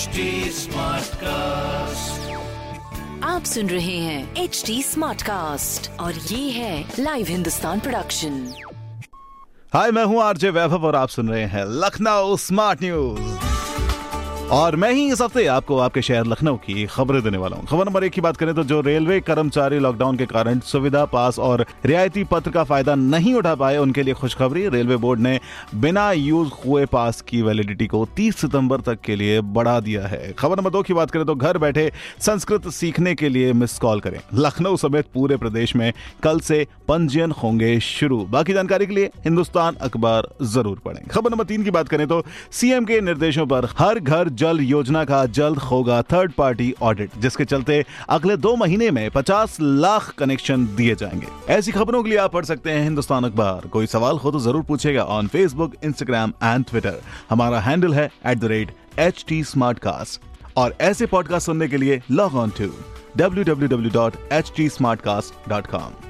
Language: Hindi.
HD कास्ट आप सुन रहे हैं एच डी स्मार्ट कास्ट और ये है लाइव हिंदुस्तान प्रोडक्शन हाय मैं हूँ आरजे वैभव और आप सुन रहे हैं लखनऊ स्मार्ट न्यूज़ और मैं ही इस हफ़्ते आपको आपके शहर लखनऊ की खबरें देने वाला हूँ। खबर नंबर एक की बात करें तो जो रेलवे कर्मचारी लॉकडाउन के कारण सुविधा, पास और रियायती पत्र का फ़ायदा नहीं उठा पाए, उनके लिए खुशखबरी। रेलवे बोर्ड ने बिना यूज़ हुए पास की वैलिडिटी को 30 सितंबर तक के लिए बढ़ा दिया है। खबर नंबर दो की बात करें तो घर बैठे संस्कृत सीखने के लिए मिस कॉल करें। लखनऊ समेत पूरे प्रदेश में कल से पंजीयन होंगे शुरू। बाकी जानकारी के लिए हिंदुस्तान अखबार ज़रूर पढ़ें। खबर नंबर तीन की बात करें तो सीएम के निर्देशों पर हर घर जल योजना का जल्द होगा थर्ड पार्टी ऑडिट जिसके चलते अगले दो महीने में 50 लाख कनेक्शन दिए जाएँगे। ऐसी खबरों के लिए आप पढ़ सकते हैं हिंदुस्तान अखबार। कोई सवाल हो तो ज़रूर पूछेगा on Facebook Instagram and Twitter हमारा हैंडल है एट एच टी और ऐसे पॉडकास्ट सुनने के लिए लॉग ऑन टू www.htsmartcast.com